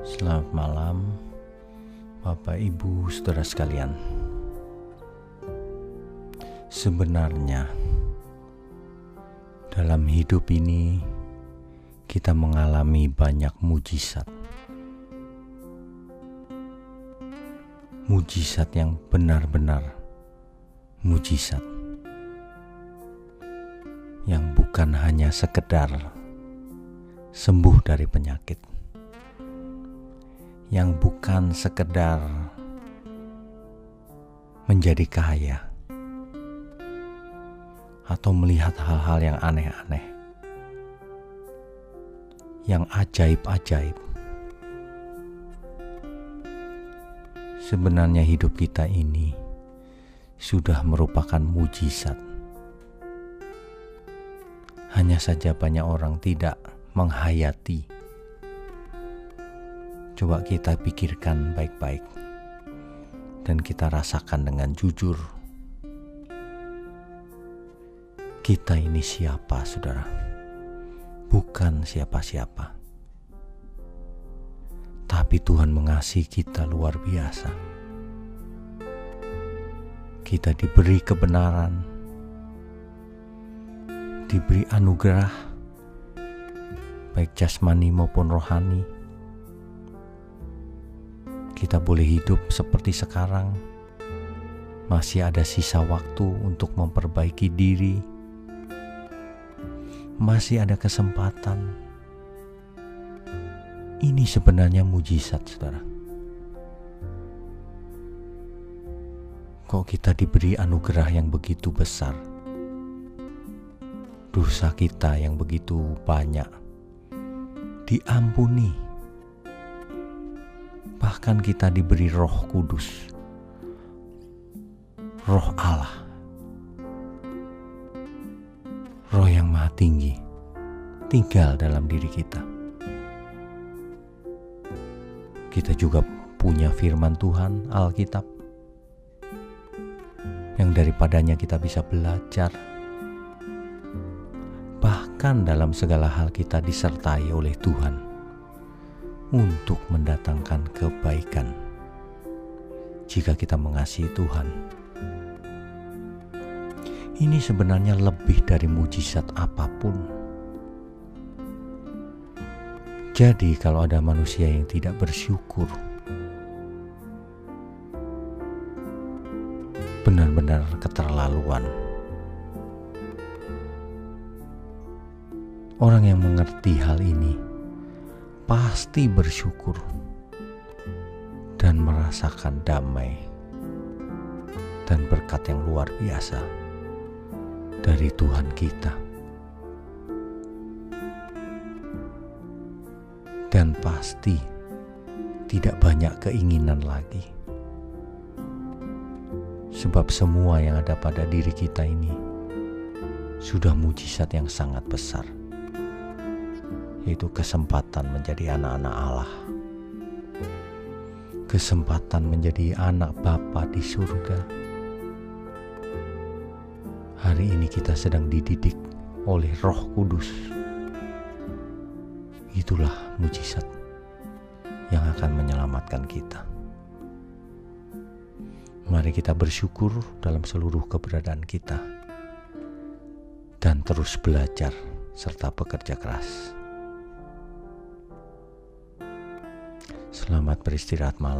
Selamat malam, Bapak, Ibu, saudara sekalian. Sebenarnya, dalam hidup ini kita mengalami banyak mujizat. Mujizat yang benar-benar mujizat. Yang bukan hanya sekedar sembuh dari penyakit. Yang bukan sekedar menjadi kaya atau melihat hal-hal yang aneh-aneh. Yang ajaib-ajaib. Sebenarnya hidup kita ini sudah merupakan mujizat. Hanya saja banyak orang tidak menghayati. Coba kita pikirkan baik-baik dan kita rasakan dengan jujur. Kita ini siapa, saudara? Bukan siapa-siapa, tapi Tuhan mengasihi kita luar biasa. Kita diberi kebenaran, diberi anugerah baik jasmani maupun rohani. Kita boleh hidup seperti sekarang, masih ada sisa waktu untuk memperbaiki diri, masih ada kesempatan. Ini sebenarnya mujizat, saudara. Kok kita diberi anugerah yang begitu besar? Dosa kita yang begitu banyak diampuni. Bahkan kita diberi Roh Kudus, Roh Allah, Roh yang Maha Tinggi tinggal dalam diri kita. Kita juga punya firman Tuhan, Alkitab, yang daripadanya kita bisa belajar bahkan dalam segala hal kita disertai oleh Tuhan untuk mendatangkan kebaikan. Jika kita mengasihi Tuhan, ini sebenarnya lebih dari mujizat apa pun. Jadi, kalau ada manusia yang tidak bersyukur, benar-benar keterlaluan. Orang yang mengerti hal ini pasti bersyukur dan merasakan damai dan berkat yang luar biasa dari Tuhan kita. Dan pasti tidak banyak keinginan lagi. Sebab semua yang ada pada diri kita ini sudah mujizat yang sangat besar yaitu kesempatan menjadi anak-anak Allah. Kesempatan menjadi anak Bapa di surga. Hari ini kita sedang dididik oleh Roh Kudus. Itulah mujizat yang akan menyelamatkan kita. Mari kita bersyukur dalam seluruh keberadaan kita dan terus belajar serta bekerja keras. Selamat beristirahat malam.